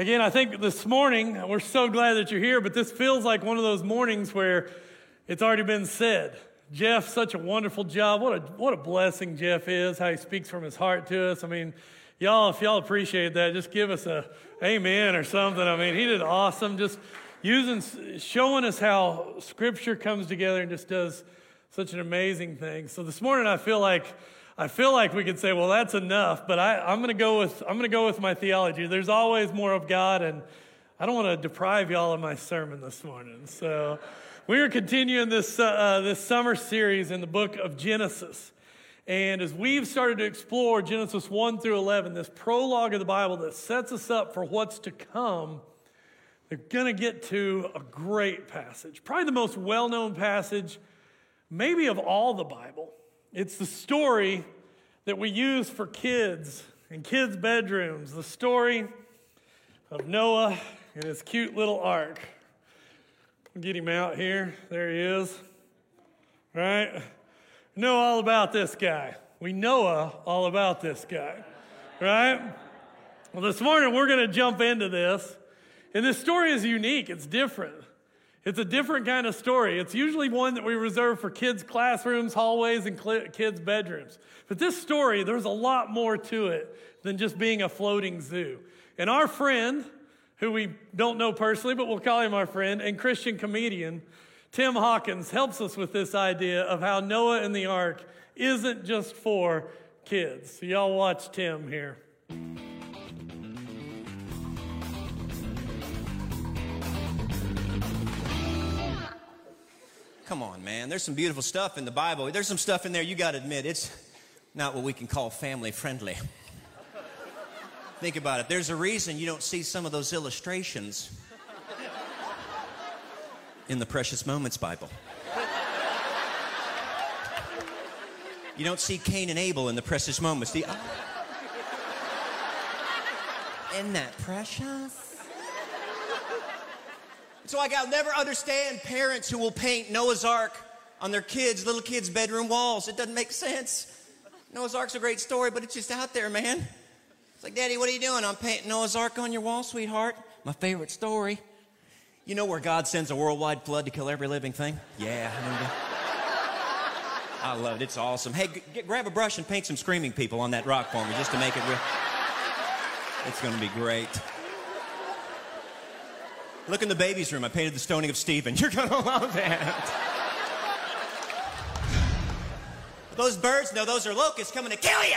Again, I think this morning, we're so glad that you're here, but this feels like one of those mornings where it's already been said. Jeff, such a wonderful job. What a, what a blessing Jeff is, how he speaks from his heart to us. I mean, y'all, if y'all appreciate that, just give us a amen or something. I mean, he did awesome. Just using, showing us how scripture comes together and just does such an amazing thing. So this morning, I feel like I feel like we could say, well, that's enough, but I, I'm going to go with I'm going to go with my theology. There's always more of God, and I don't want to deprive y'all of my sermon this morning. So we are continuing this uh, this summer series in the book of Genesis. And as we've started to explore Genesis 1 through 11, this prologue of the Bible that sets us up for what's to come, they're going to get to a great passage. Probably the most well known passage, maybe of all the Bible. It's the story that we use for kids in kids' bedrooms, the story of Noah and his cute little ark. Get him out here. There he is. Right? Know all about this guy. We know all about this guy. Right? Well, this morning we're going to jump into this. And this story is unique, it's different. It's a different kind of story. It's usually one that we reserve for kids' classrooms, hallways, and kids' bedrooms. But this story, there's a lot more to it than just being a floating zoo. And our friend, who we don't know personally, but we'll call him our friend, and Christian comedian, Tim Hawkins, helps us with this idea of how Noah and the ark isn't just for kids. So, y'all watch Tim here. Come on, man. There's some beautiful stuff in the Bible. There's some stuff in there you got to admit it's not what we can call family friendly. Think about it. There's a reason you don't see some of those illustrations in the Precious Moments Bible. You don't see Cain and Abel in the Precious Moments. The, oh. Isn't that precious? So I'll never understand parents who will paint Noah's Ark on their kids, little kids' bedroom walls. It doesn't make sense. Noah's Ark's a great story, but it's just out there, man. It's like, Daddy, what are you doing? I'm painting Noah's Ark on your wall, sweetheart. My favorite story. You know where God sends a worldwide flood to kill every living thing? Yeah. I love it. It's awesome. Hey, grab a brush and paint some screaming people on that rock for me just to make it real. It's going to be great. Look in the baby's room. I painted the stoning of Stephen. You're going to love that. those birds, no, those are locusts coming to kill you.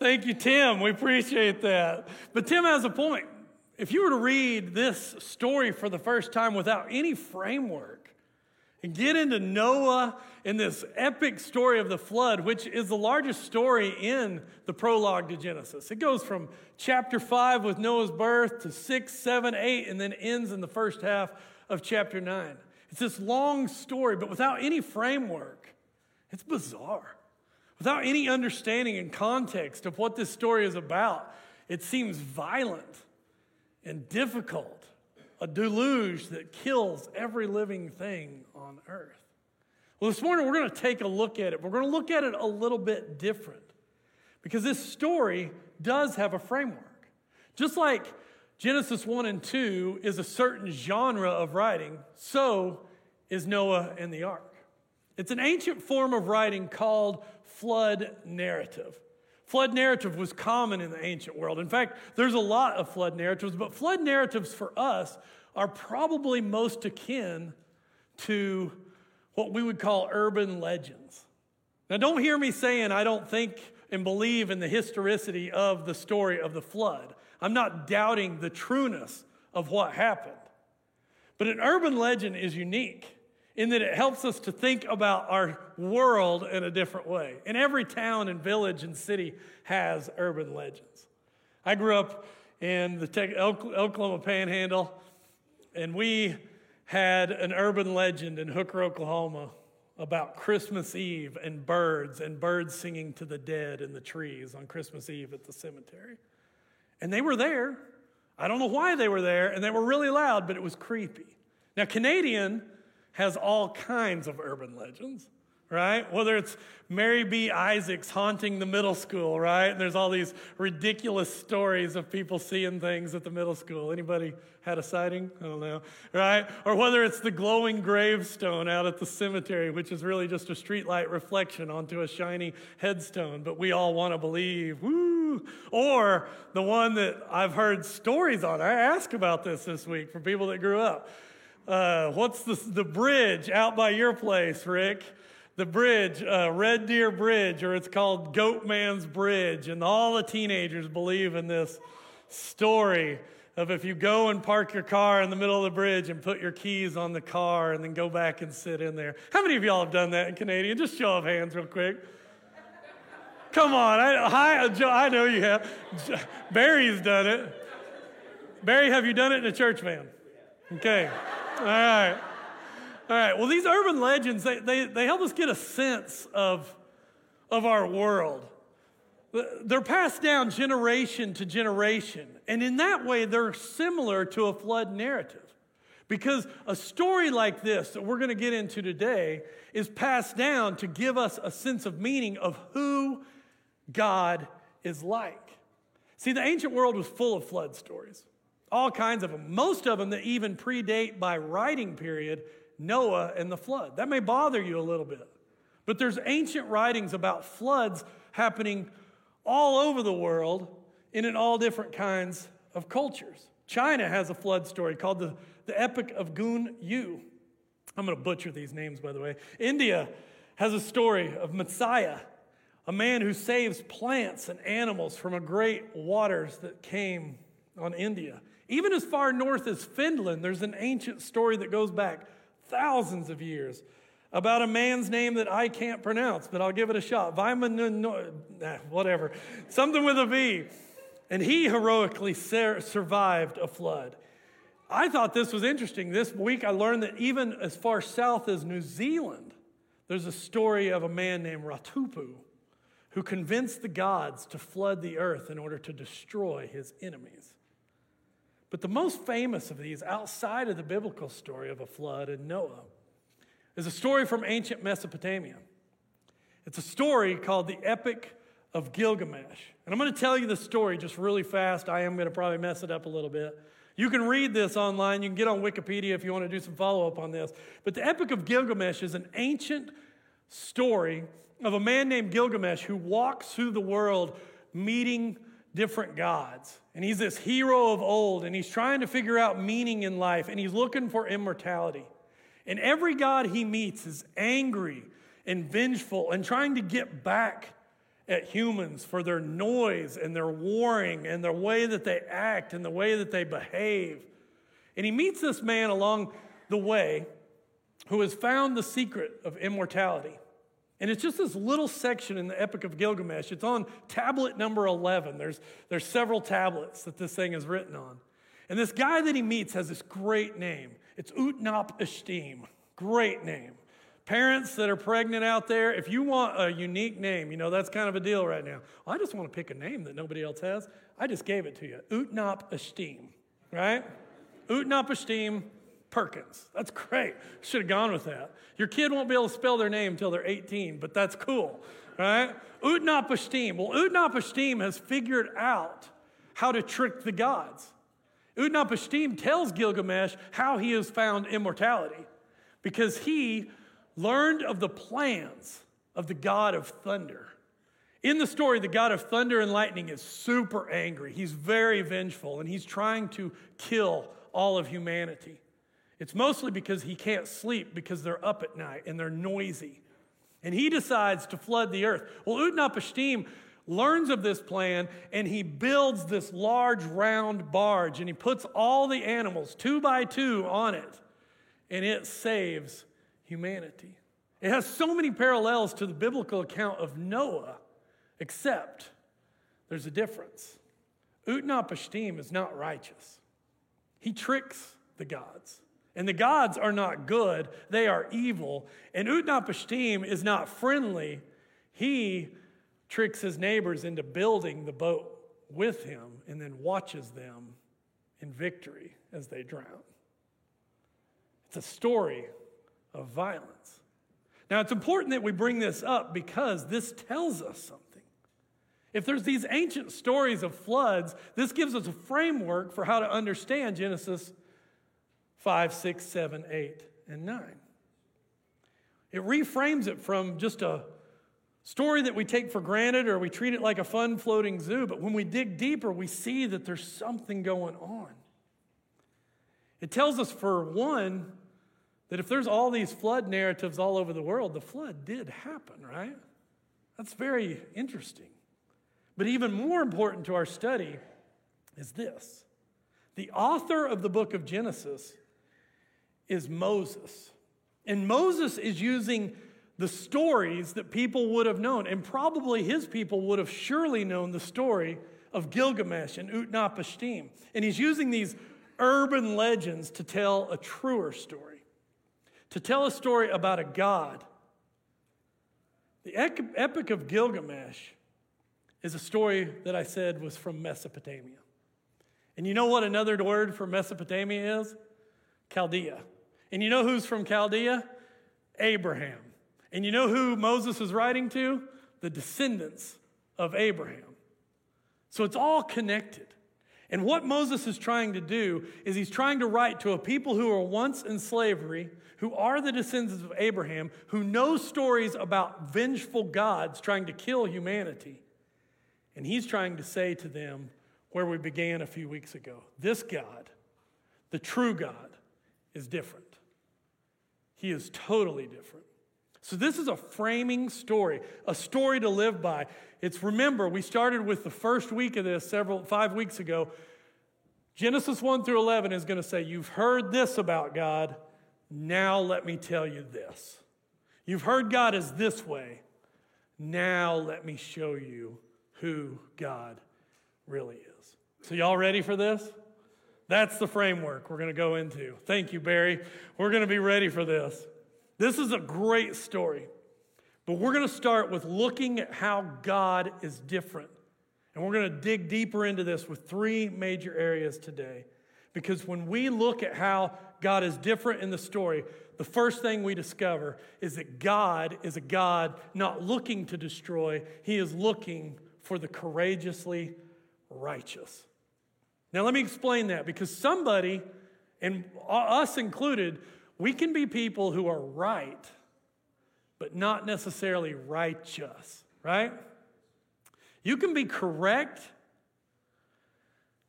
Thank you, Tim. We appreciate that. But Tim has a point. If you were to read this story for the first time without any framework, and get into Noah in this epic story of the flood, which is the largest story in the prologue to Genesis. It goes from chapter 5 with Noah's birth to 6, 7, 8, and then ends in the first half of chapter 9. It's this long story, but without any framework. It's bizarre. Without any understanding and context of what this story is about, it seems violent and difficult a deluge that kills every living thing on earth. Well, this morning we're going to take a look at it. We're going to look at it a little bit different because this story does have a framework. Just like Genesis 1 and 2 is a certain genre of writing, so is Noah and the ark. It's an ancient form of writing called flood narrative. Flood narrative was common in the ancient world. In fact, there's a lot of flood narratives, but flood narratives for us are probably most akin to what we would call urban legends. Now, don't hear me saying I don't think and believe in the historicity of the story of the flood. I'm not doubting the trueness of what happened. But an urban legend is unique in that it helps us to think about our world in a different way. And every town and village and city has urban legends. I grew up in the Oklahoma Panhandle, and we had an urban legend in Hooker, Oklahoma about Christmas Eve and birds and birds singing to the dead in the trees on Christmas Eve at the cemetery. And they were there. I don't know why they were there, and they were really loud, but it was creepy. Now, Canadian has all kinds of urban legends. right? Whether it's Mary B. Isaacs haunting the middle school, right? And there's all these ridiculous stories of people seeing things at the middle school. Anybody had a sighting? I don't know, right? Or whether it's the glowing gravestone out at the cemetery, which is really just a streetlight reflection onto a shiny headstone, but we all want to believe, woo! Or the one that I've heard stories on. I asked about this this week for people that grew up. Uh, what's the, the bridge out by your place, Rick? the bridge, uh, Red Deer Bridge, or it's called Goat Man's Bridge. And all the teenagers believe in this story of if you go and park your car in the middle of the bridge and put your keys on the car and then go back and sit in there. How many of y'all have done that in Canadian? Just show of hands, real quick. Come on, I, hi, I know you have. Barry's done it. Barry, have you done it in a church van? Okay, all right. All right, well, these urban legends, they, they, they help us get a sense of, of our world. They're passed down generation to generation. And in that way, they're similar to a flood narrative. Because a story like this that we're going to get into today is passed down to give us a sense of meaning of who God is like. See, the ancient world was full of flood stories, all kinds of them. Most of them that even predate by writing period Noah and the flood. That may bother you a little bit. But there's ancient writings about floods happening all over the world and in all different kinds of cultures. China has a flood story called the, the Epic of Gun Yu. I'm going to butcher these names, by the way. India has a story of Messiah, a man who saves plants and animals from a great waters that came on India. Even as far north as Finland, there's an ancient story that goes back thousands of years about a man's name that I can't pronounce, but I'll give it a shot. Viman, whatever, something with a V. And he heroically survived a flood. I thought this was interesting. This week I learned that even as far south as New Zealand, there's a story of a man named Ratupu who convinced the gods to flood the earth in order to destroy his enemies. But the most famous of these, outside of the biblical story of a flood and Noah, is a story from ancient Mesopotamia. It's a story called the Epic of Gilgamesh. And I'm going to tell you the story just really fast. I am going to probably mess it up a little bit. You can read this online. You can get on Wikipedia if you want to do some follow up on this. But the Epic of Gilgamesh is an ancient story of a man named Gilgamesh who walks through the world meeting different gods. And he's this hero of old, and he's trying to figure out meaning in life, and he's looking for immortality. And every God he meets is angry and vengeful and trying to get back at humans for their noise and their warring and the way that they act and the way that they behave. And he meets this man along the way who has found the secret of immortality. And it's just this little section in the Epic of Gilgamesh. It's on tablet number 11. There's, there's several tablets that this thing is written on. And this guy that he meets has this great name. It's Utnapishtim. Great name. Parents that are pregnant out there, if you want a unique name, you know, that's kind of a deal right now. Well, I just want to pick a name that nobody else has. I just gave it to you. Utnapishtim, right? Utnapishtim Perkins. That's great. Should have gone with that. Your kid won't be able to spell their name until they're 18, but that's cool, right? Utnapishtim. Well, Utnapishtim has figured out how to trick the gods. Utnapishtim tells Gilgamesh how he has found immortality because he learned of the plans of the god of thunder. In the story, the god of thunder and lightning is super angry. He's very vengeful and he's trying to kill all of humanity. It's mostly because he can't sleep because they're up at night and they're noisy. And he decides to flood the earth. Well, Utnapishtim learns of this plan and he builds this large round barge and he puts all the animals two by two on it and it saves humanity. It has so many parallels to the biblical account of Noah, except there's a difference. Utnapishtim is not righteous, he tricks the gods. And the gods are not good, they are evil. And Utnapishtim is not friendly. He tricks his neighbors into building the boat with him and then watches them in victory as they drown. It's a story of violence. Now, it's important that we bring this up because this tells us something. If there's these ancient stories of floods, this gives us a framework for how to understand Genesis 5, 6, 7, 8, and 9. It reframes it from just a story that we take for granted or we treat it like a fun floating zoo, but when we dig deeper, we see that there's something going on. It tells us, for one, that if there's all these flood narratives all over the world, the flood did happen, right? That's very interesting. But even more important to our study is this the author of the book of Genesis is Moses. And Moses is using the stories that people would have known, and probably his people would have surely known the story of Gilgamesh and Utnapishtim. And he's using these urban legends to tell a truer story, to tell a story about a God. The Epic of Gilgamesh is a story that I said was from Mesopotamia. And you know what another word for Mesopotamia is? Chaldea. And you know who's from Chaldea? Abraham. And you know who Moses is writing to? The descendants of Abraham. So it's all connected. And what Moses is trying to do is he's trying to write to a people who were once in slavery, who are the descendants of Abraham, who know stories about vengeful gods trying to kill humanity. And he's trying to say to them where we began a few weeks ago this God, the true God, is different. He is totally different. So, this is a framing story, a story to live by. It's remember, we started with the first week of this several, five weeks ago. Genesis 1 through 11 is going to say, You've heard this about God. Now let me tell you this. You've heard God is this way. Now let me show you who God really is. So, y'all ready for this? That's the framework we're going to go into. Thank you, Barry. We're going to be ready for this. This is a great story, but we're going to start with looking at how God is different. And we're going to dig deeper into this with three major areas today. Because when we look at how God is different in the story, the first thing we discover is that God is a God not looking to destroy, He is looking for the courageously righteous. Now, let me explain that because somebody, and us included, we can be people who are right, but not necessarily righteous, right? You can be correct,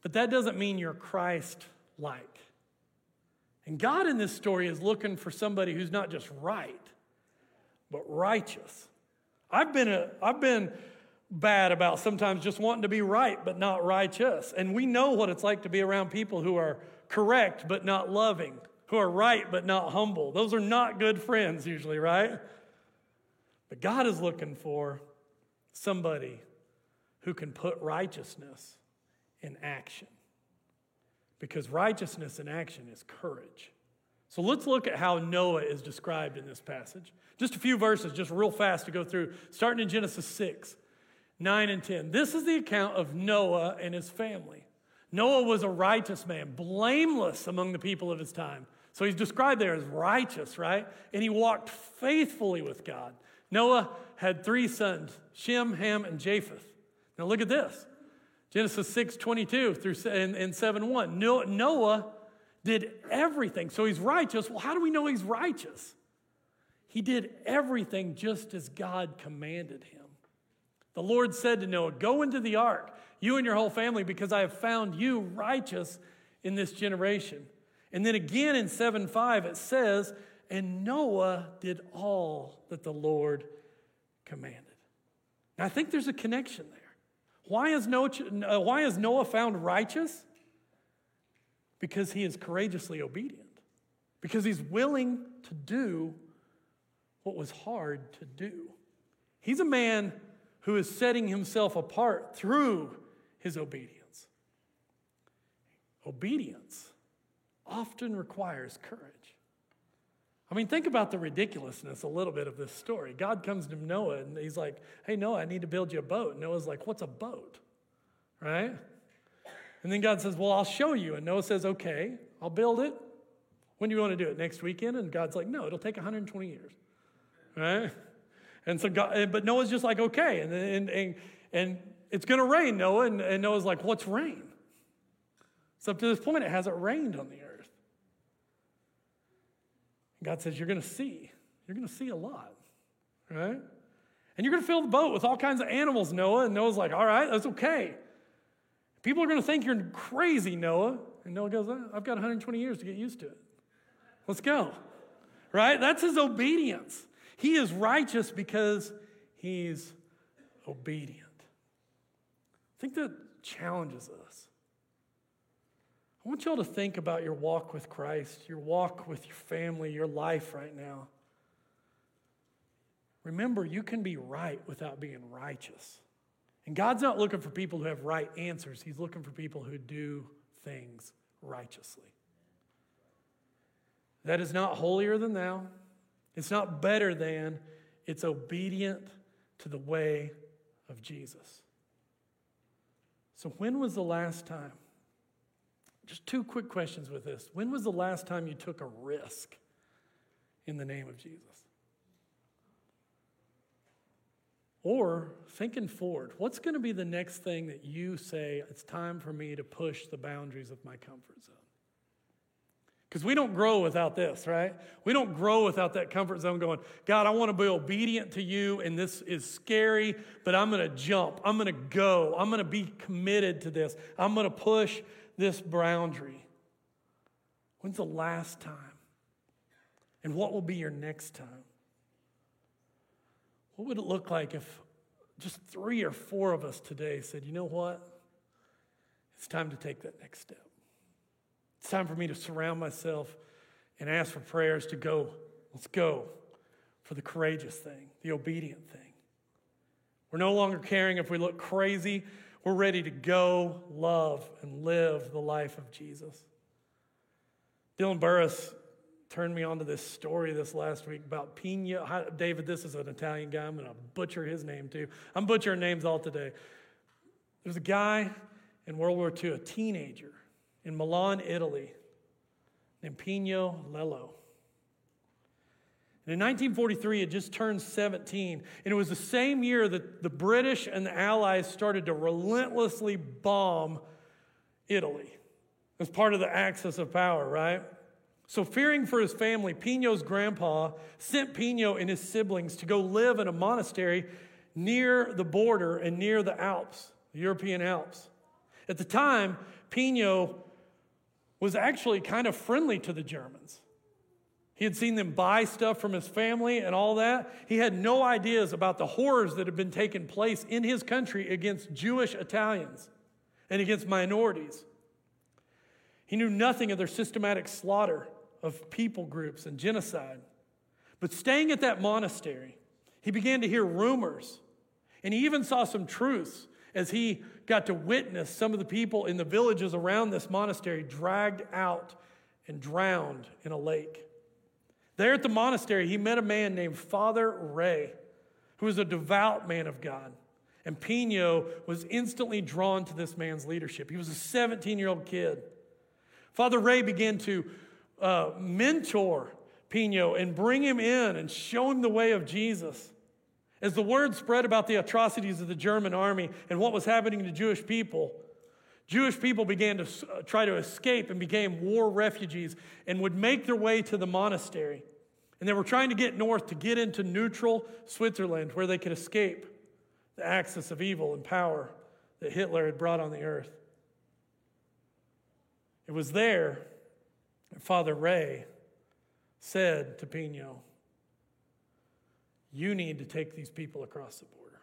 but that doesn't mean you're Christ like. And God in this story is looking for somebody who's not just right, but righteous. I've been, a, I've been bad about sometimes just wanting to be right, but not righteous. And we know what it's like to be around people who are correct, but not loving who are right but not humble. Those are not good friends, usually, right? But God is looking for somebody who can put righteousness in action. Because righteousness in action is courage. So let's look at how Noah is described in this passage. Just a few verses, just real fast to go through, starting in Genesis 6, 9 and 10. This is the account of Noah and his family. Noah was a righteous man, blameless among the people of his time. So he's described there as righteous, right? And he walked faithfully with God. Noah had three sons, Shem, Ham, and Japheth. Now look at this. Genesis 6, 22 through and, and 7, 1. Noah did everything. So he's righteous. Well, how do we know he's righteous? He did everything just as God commanded him. The Lord said to Noah, Go into the ark, you and your whole family, because I have found you righteous in this generation. And then again in 7 5, it says, And Noah did all that the Lord commanded. Now, I think there's a connection there. Why is Noah, uh, why is Noah found righteous? Because he is courageously obedient, because he's willing to do what was hard to do. He's a man who is setting himself apart through his obedience. Obedience often requires courage. I mean, think about the ridiculousness a little bit of this story. God comes to Noah and he's like, Hey, Noah, I need to build you a boat. Noah's like, What's a boat? Right? And then God says, Well, I'll show you. And Noah says, Okay, I'll build it. When do you want to do it? Next weekend? And God's like, No, it'll take 120 years. right? And so, God, but Noah's just like, okay. And, and, and, and it's going to rain, Noah. And, and Noah's like, what's rain? So up to this point, it hasn't rained on the earth. And God says, you're going to see. You're going to see a lot, right? And you're going to fill the boat with all kinds of animals, Noah. And Noah's like, all right, that's okay. People are going to think you're crazy, Noah. And Noah goes, uh, I've got 120 years to get used to it. Let's go. Right? That's his obedience. He is righteous because he's obedient. I think that challenges us. I want y'all to think about your walk with Christ, your walk with your family, your life right now. Remember, you can be right without being righteous. And God's not looking for people who have right answers, He's looking for people who do things righteously. That is not holier than thou, it's not better than, it's obedient to the way of Jesus. So, when was the last time? Just two quick questions with this. When was the last time you took a risk in the name of Jesus? Or thinking forward, what's going to be the next thing that you say, it's time for me to push the boundaries of my comfort zone? Because we don't grow without this, right? We don't grow without that comfort zone going, God, I want to be obedient to you, and this is scary, but I'm going to jump. I'm going to go. I'm going to be committed to this. I'm going to push this boundary. When's the last time? And what will be your next time? What would it look like if just three or four of us today said, you know what? It's time to take that next step. It's time for me to surround myself and ask for prayers to go. Let's go for the courageous thing, the obedient thing. We're no longer caring if we look crazy. We're ready to go, love, and live the life of Jesus. Dylan Burris turned me on to this story this last week about Pino. David, this is an Italian guy. I'm going to butcher his name too. I'm butchering names all today. There's a guy in World War II, a teenager in Milan, Italy, named Pino Lella. And in 1943, it just turned 17. And it was the same year that the British and the Allies started to relentlessly bomb Italy as part of the axis of power, right? So, fearing for his family, Pino's grandpa sent Pino and his siblings to go live in a monastery near the border and near the Alps, the European Alps. At the time, Pino was actually kind of friendly to the Germans. He had seen them buy stuff from his family and all that. He had no ideas about the horrors that had been taking place in his country against Jewish Italians and against minorities. He knew nothing of their systematic slaughter of people groups and genocide. But staying at that monastery, he began to hear rumors. And he even saw some truths as he got to witness some of the people in the villages around this monastery dragged out and drowned in a lake. There at the monastery, he met a man named Father Ray, who was a devout man of God. And Pino was instantly drawn to this man's leadership. He was a 17 year old kid. Father Ray began to uh, mentor Pino and bring him in and show him the way of Jesus. As the word spread about the atrocities of the German army and what was happening to Jewish people, Jewish people began to uh, try to escape and became war refugees and would make their way to the monastery. And they were trying to get north to get into neutral Switzerland where they could escape the axis of evil and power that Hitler had brought on the earth. It was there that Father Ray said to Pino, You need to take these people across the border.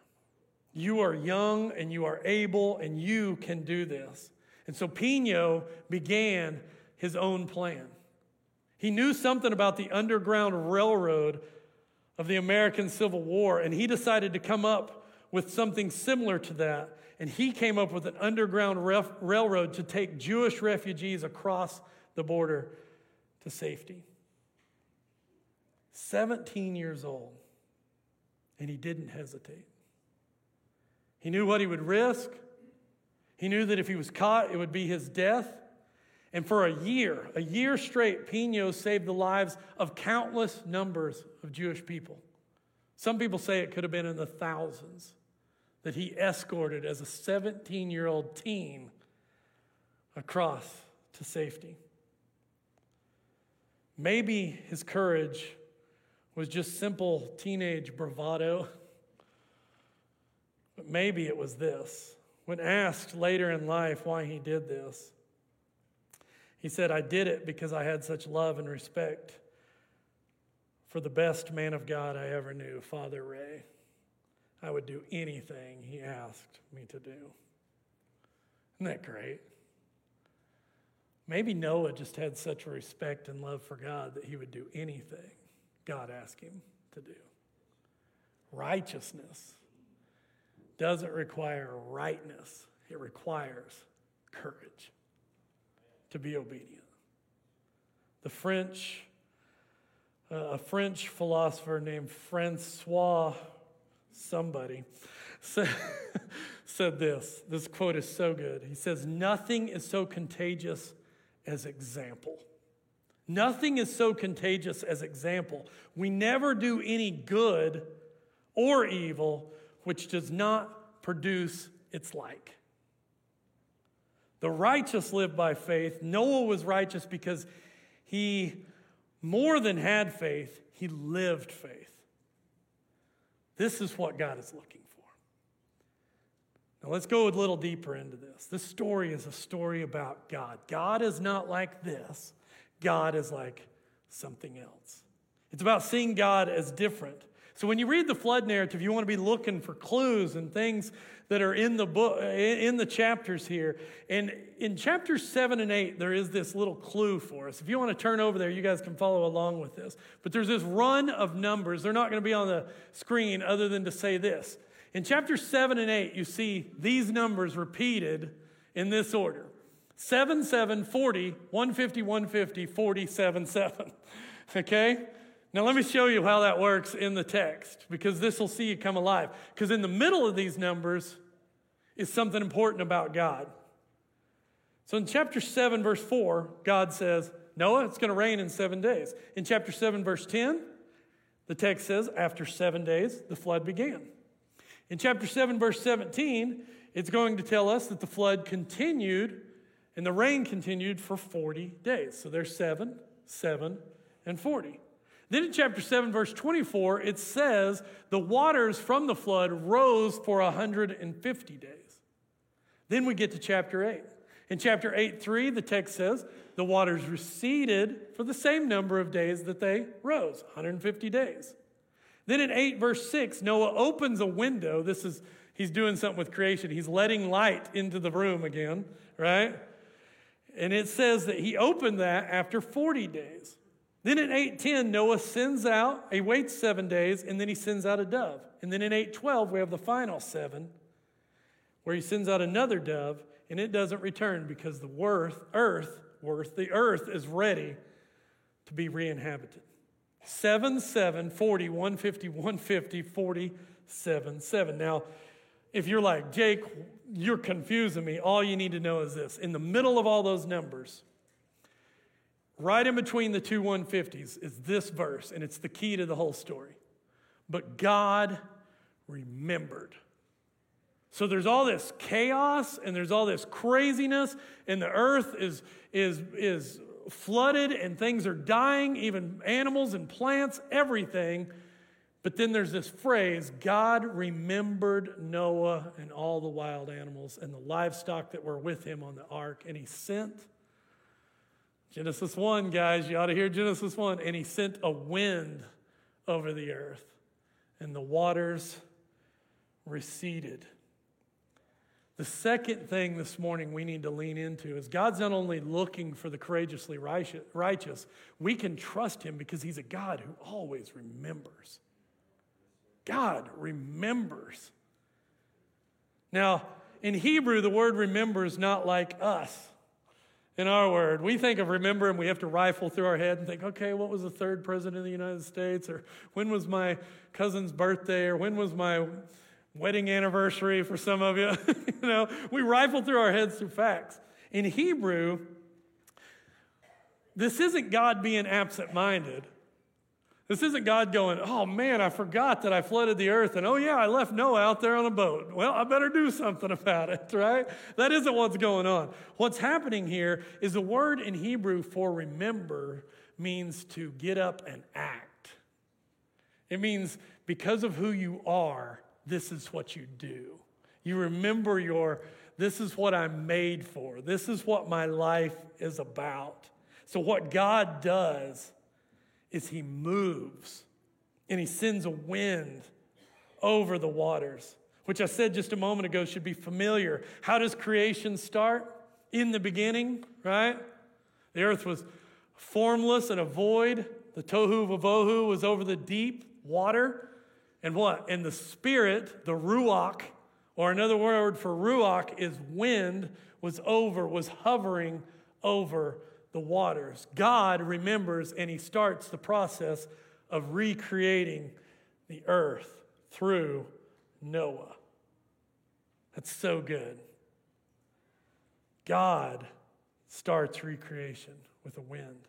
You are young and you are able and you can do this. And so Pino began his own plan. He knew something about the Underground Railroad of the American Civil War, and he decided to come up with something similar to that. And he came up with an underground ref- railroad to take Jewish refugees across the border to safety. 17 years old, and he didn't hesitate. He knew what he would risk. He knew that if he was caught, it would be his death. And for a year, a year straight, Pino saved the lives of countless numbers of Jewish people. Some people say it could have been in the thousands that he escorted as a 17 year old teen across to safety. Maybe his courage was just simple teenage bravado, but maybe it was this. When asked later in life why he did this, he said, I did it because I had such love and respect for the best man of God I ever knew, Father Ray. I would do anything he asked me to do. Isn't that great? Maybe Noah just had such respect and love for God that he would do anything God asked him to do. Righteousness doesn't require rightness, it requires courage to be obedient. The French, uh, a French philosopher named Francois somebody said, said this. This quote is so good. He says, Nothing is so contagious as example. Nothing is so contagious as example. We never do any good or evil which does not produce its like. The righteous live by faith. Noah was righteous because he more than had faith, he lived faith. This is what God is looking for. Now let's go a little deeper into this. This story is a story about God. God is not like this, God is like something else. It's about seeing God as different. So when you read the flood narrative, you want to be looking for clues and things that are in the book in the chapters here. And in chapters 7 and 8 there is this little clue for us. If you want to turn over there, you guys can follow along with this. But there's this run of numbers. They're not going to be on the screen other than to say this. In chapters 7 and 8, you see these numbers repeated in this order. 7 7 40 150 150 47 7. Okay? Now, let me show you how that works in the text because this will see you come alive. Because in the middle of these numbers is something important about God. So in chapter 7, verse 4, God says, Noah, it's going to rain in seven days. In chapter 7, verse 10, the text says, after seven days, the flood began. In chapter 7, verse 17, it's going to tell us that the flood continued and the rain continued for 40 days. So there's 7, 7, and 40. Then in chapter 7, verse 24, it says the waters from the flood rose for 150 days. Then we get to chapter 8. In chapter 8, 3, the text says the waters receded for the same number of days that they rose 150 days. Then in 8, verse 6, Noah opens a window. This is, he's doing something with creation. He's letting light into the room again, right? And it says that he opened that after 40 days. Then in 8:10, Noah sends out, he waits seven days, and then he sends out a dove. And then in 8:12, we have the final seven, where he sends out another dove, and it doesn't return because the worth, earth, worth, the earth is ready to be re-inhabited. 7, 7, 40, 150, 150, 47, 7. Now, if you're like, Jake, you're confusing me, all you need to know is this. In the middle of all those numbers, Right in between the two 150s is this verse, and it's the key to the whole story. But God remembered. So there's all this chaos and there's all this craziness, and the earth is, is, is flooded and things are dying, even animals and plants, everything. But then there's this phrase God remembered Noah and all the wild animals and the livestock that were with him on the ark, and he sent Genesis 1, guys, you ought to hear Genesis 1. And he sent a wind over the earth, and the waters receded. The second thing this morning we need to lean into is God's not only looking for the courageously righteous, we can trust Him because He's a God who always remembers. God remembers. Now, in Hebrew, the word remember is not like us in our word. We think of remember and we have to rifle through our head and think, okay, what was the third president of the United States? Or when was my cousin's birthday? Or when was my wedding anniversary for some of you? you know, we rifle through our heads through facts. In Hebrew, this isn't God being absent minded. This isn't God going, oh man, I forgot that I flooded the earth, and oh yeah, I left Noah out there on a boat. Well, I better do something about it, right? That isn't what's going on. What's happening here is the word in Hebrew for remember means to get up and act. It means because of who you are, this is what you do. You remember your, this is what I'm made for, this is what my life is about. So, what God does is He moves and He sends a wind over the waters, which I said just a moment ago should be familiar. How does creation start? In the beginning, right? The earth was formless and a void. The tohu vavohu was over the deep water. And what? And the spirit, the ruach, or another word for ruach is wind, was over, was hovering over the waters. God remembers and he starts the process of recreating the earth through Noah. That's so good. God starts recreation with a wind.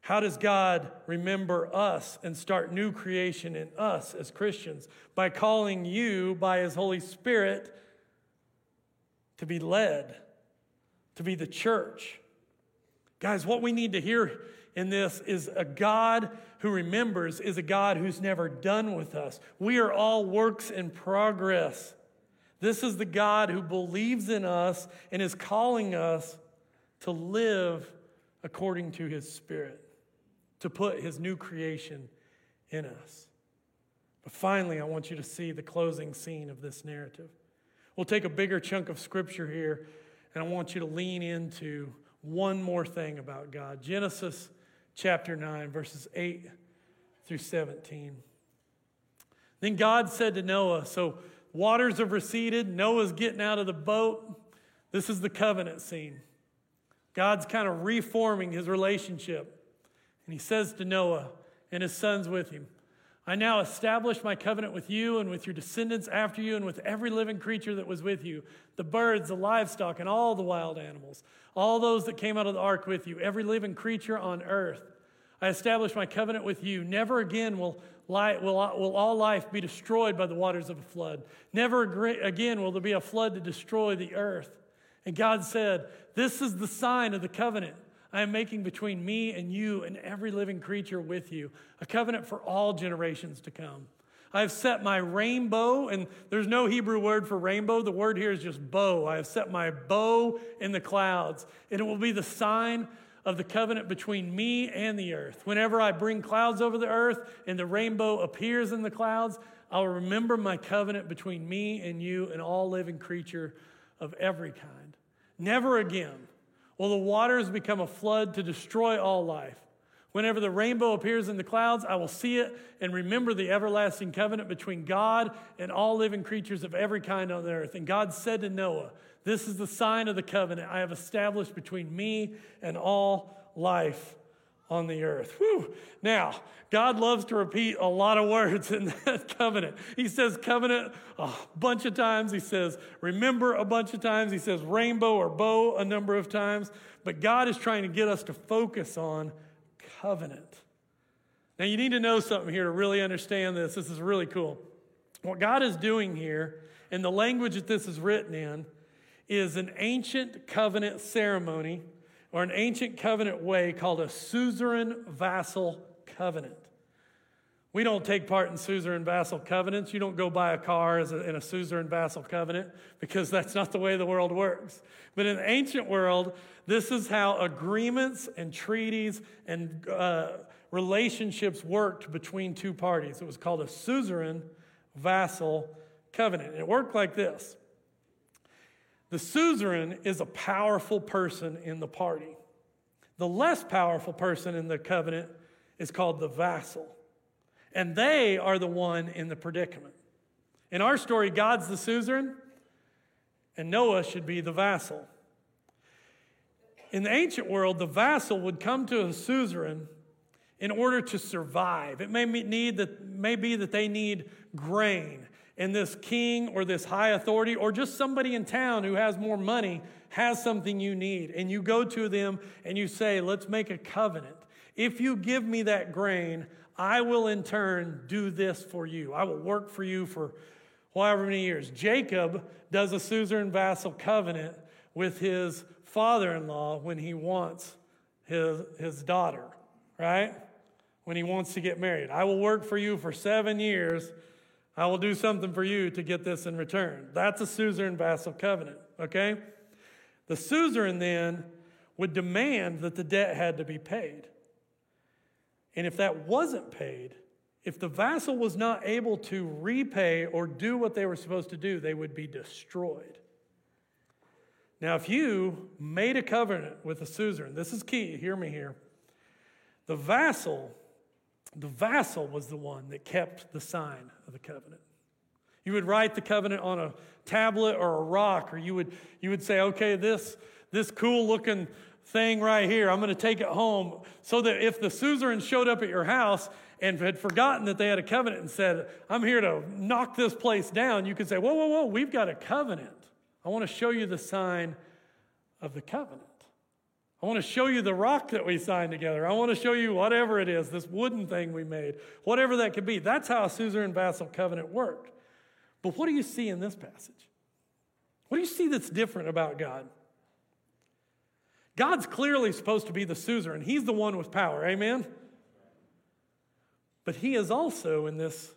How does God remember us and start new creation in us as Christians? By calling you by His Holy Spirit to be led, to be the church. Guys, what we need to hear in this is a God who remembers is a God who's never done with us. We are all works in progress. This is the God who believes in us and is calling us to live according to his spirit to put his new creation in us. But finally, I want you to see the closing scene of this narrative. We'll take a bigger chunk of scripture here, and I want you to lean into one more thing about God Genesis chapter 9, verses 8 through 17. Then God said to Noah, So waters have receded, Noah's getting out of the boat. This is the covenant scene. God's kind of reforming his relationship and he says to Noah and his sons with him, I now establish my covenant with you and with your descendants after you and with every living creature that was with you the birds, the livestock, and all the wild animals, all those that came out of the ark with you, every living creature on earth. I establish my covenant with you. Never again will, will, will all life be destroyed by the waters of a flood. Never again will there be a flood to destroy the earth. And God said, This is the sign of the covenant I am making between me and you and every living creature with you, a covenant for all generations to come. I have set my rainbow, and there's no Hebrew word for rainbow. The word here is just bow. I have set my bow in the clouds, and it will be the sign of the covenant between me and the earth. Whenever I bring clouds over the earth and the rainbow appears in the clouds, I'll remember my covenant between me and you and all living creature of every kind. Never again Will the waters become a flood to destroy all life? Whenever the rainbow appears in the clouds, I will see it and remember the everlasting covenant between God and all living creatures of every kind on the earth. And God said to Noah, This is the sign of the covenant I have established between me and all life on the earth. Whew. Now, God loves to repeat a lot of words in that covenant. He says covenant a bunch of times. He says remember a bunch of times. He says rainbow or bow a number of times. But God is trying to get us to focus on covenant. Now, you need to know something here to really understand this. This is really cool. What God is doing here, in the language that this is written in, is an ancient covenant ceremony or an ancient covenant way called a suzerain vassal covenant. We don't take part in suzerain vassal covenants. You don't go buy a car a, in a suzerain vassal covenant because that's not the way the world works. But in the ancient world, this is how agreements and treaties and uh, relationships worked between two parties. It was called a suzerain vassal covenant. And it worked like this the suzerain is a powerful person in the party. The less powerful person in the covenant is called the vassal. And they are the one in the predicament. In our story, God's the suzerain, and Noah should be the vassal. In the ancient world, the vassal would come to a suzerain in order to survive. It may, need that, may be that they need grain and this king or this high authority or just somebody in town who has more money has something you need. And you go to them and you say, Let's make a covenant. If you give me that grain, I will in turn do this for you. I will work for you for however many years. Jacob does a suzerain vassal covenant with his father in law when he wants his, his daughter, right? When he wants to get married. I will work for you for seven years. I will do something for you to get this in return. That's a suzerain vassal covenant, okay? The suzerain then would demand that the debt had to be paid. And if that wasn't paid, if the vassal was not able to repay or do what they were supposed to do, they would be destroyed. Now, if you made a covenant with a suzerain, this is key, hear me here. The vassal, the vassal was the one that kept the sign of the covenant. You would write the covenant on a tablet or a rock, or you would, you would say, okay, this, this cool looking thing right here, I'm going to take it home so that if the suzerain showed up at your house and had forgotten that they had a covenant and said, I'm here to knock this place down, you could say, whoa, whoa, whoa, we've got a covenant. I want to show you the sign of the covenant. I want to show you the rock that we signed together. I want to show you whatever it is, this wooden thing we made, whatever that could be. That's how a suzerain vassal covenant worked. But what do you see in this passage? What do you see that's different about God? God's clearly supposed to be the suzerain. He's the one with power. Amen? But he is also in this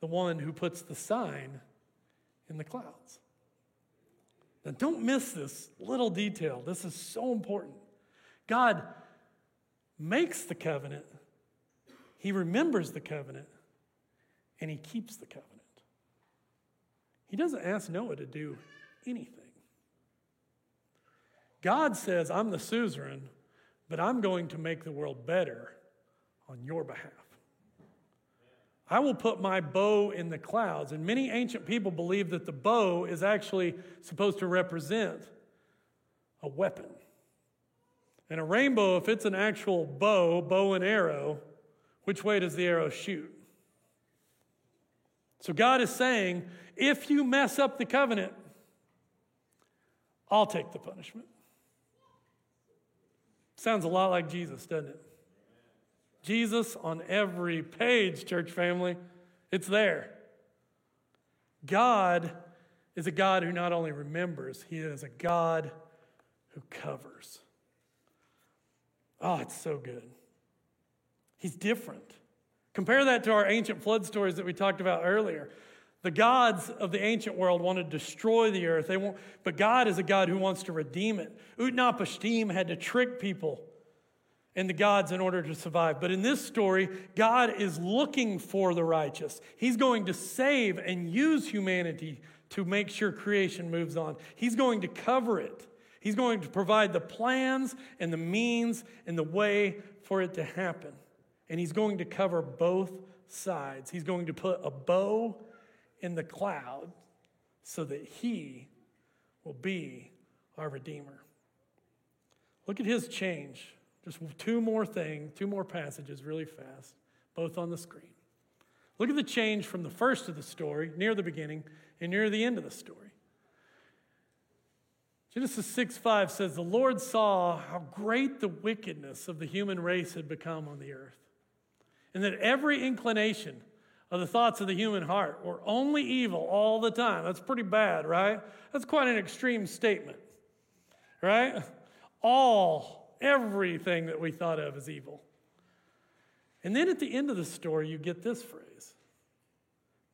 the one who puts the sign in the clouds. Now, don't miss this little detail. This is so important. God makes the covenant, He remembers the covenant, and He keeps the covenant. He doesn't ask Noah to do anything. God says, I'm the suzerain, but I'm going to make the world better on your behalf. I will put my bow in the clouds. And many ancient people believe that the bow is actually supposed to represent a weapon. And a rainbow, if it's an actual bow, bow and arrow, which way does the arrow shoot? So God is saying, if you mess up the covenant, I'll take the punishment. Sounds a lot like Jesus, doesn't it? Jesus on every page, church family. It's there. God is a God who not only remembers, He is a God who covers. Oh, it's so good. He's different. Compare that to our ancient flood stories that we talked about earlier. The gods of the ancient world want to destroy the earth, they want, but God is a God who wants to redeem it. Utnapishtim had to trick people and the gods in order to survive. But in this story, God is looking for the righteous. He's going to save and use humanity to make sure creation moves on. He's going to cover it. He's going to provide the plans and the means and the way for it to happen. And he's going to cover both sides. He's going to put a bow in the cloud so that he will be our Redeemer. Look at his change just two more things, two more passages really fast, both on the screen. Look at the change from the first of the story, near the beginning, and near the end of the story. Genesis 6 5 says, The Lord saw how great the wickedness of the human race had become on the earth, and that every inclination of the thoughts of the human heart were only evil all the time. That's pretty bad, right? That's quite an extreme statement, right? All everything that we thought of as evil. And then at the end of the story, you get this phrase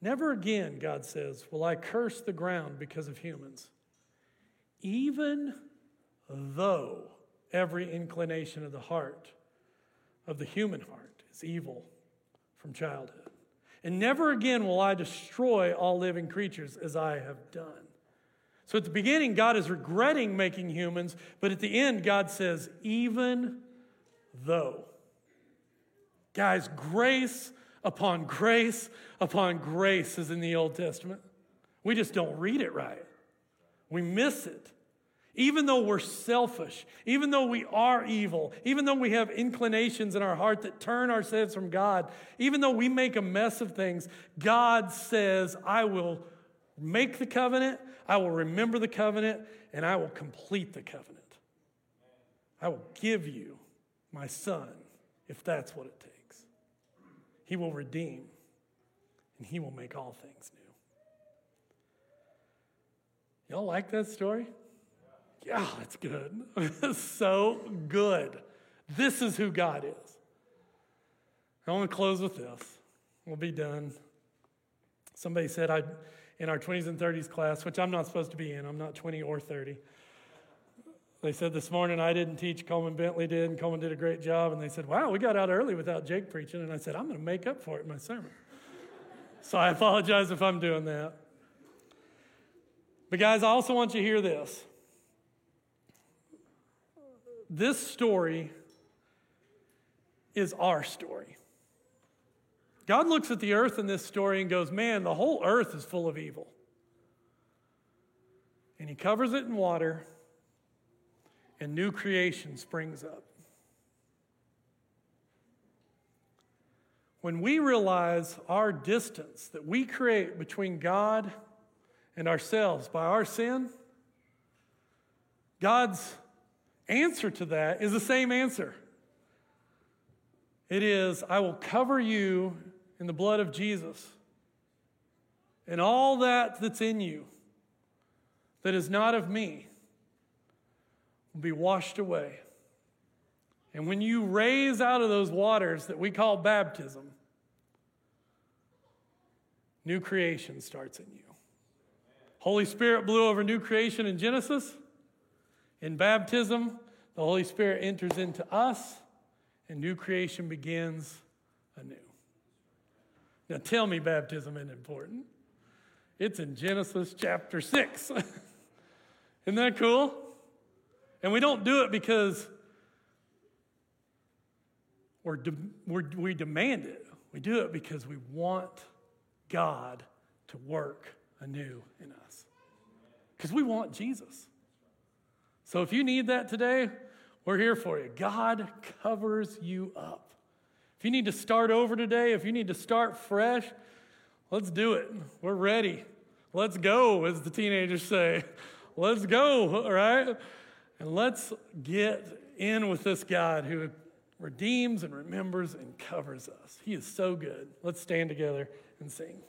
Never again, God says, will I curse the ground because of humans, even though every inclination of the heart, of the human heart, is evil from childhood. And never again will I destroy all living creatures as I have done. So at the beginning, God is regretting making humans, but at the end, God says, even though. Guys, grace upon grace upon grace is in the Old Testament. We just don't read it right. We miss it. Even though we're selfish, even though we are evil, even though we have inclinations in our heart that turn ourselves from God, even though we make a mess of things, God says, I will make the covenant, I will remember the covenant, and I will complete the covenant. I will give you my son if that's what it takes. He will redeem, and He will make all things new. Y'all like that story? Yeah, it's good. It's so good. This is who God is. I want to close with this. We'll be done. Somebody said I in our 20s and 30s class, which I'm not supposed to be in. I'm not 20 or 30. They said this morning I didn't teach, Coleman Bentley did, and Coleman did a great job. And they said, Wow, we got out early without Jake preaching. And I said, I'm going to make up for it in my sermon. so I apologize if I'm doing that. But, guys, I also want you to hear this. This story is our story. God looks at the earth in this story and goes, Man, the whole earth is full of evil. And He covers it in water, and new creation springs up. When we realize our distance that we create between God and ourselves by our sin, God's answer to that is the same answer. It is, I will cover you in the blood of Jesus. And all that that's in you that is not of me will be washed away. And when you raise out of those waters that we call baptism, new creation starts in you. Holy Spirit blew over new creation in Genesis. In baptism, the Holy Spirit enters into us, and new creation begins anew. Now, tell me baptism isn't important. It's in Genesis chapter 6. isn't that cool? And we don't do it because we're de- we're, we demand it. We do it because we want God to work anew in us. Because we want Jesus. So if you need that today, we're here for you. God covers you up. If you need to start over today, if you need to start fresh, let's do it. We're ready. Let's go, as the teenagers say. Let's go, all right? And let's get in with this God who redeems and remembers and covers us. He is so good. Let's stand together and sing.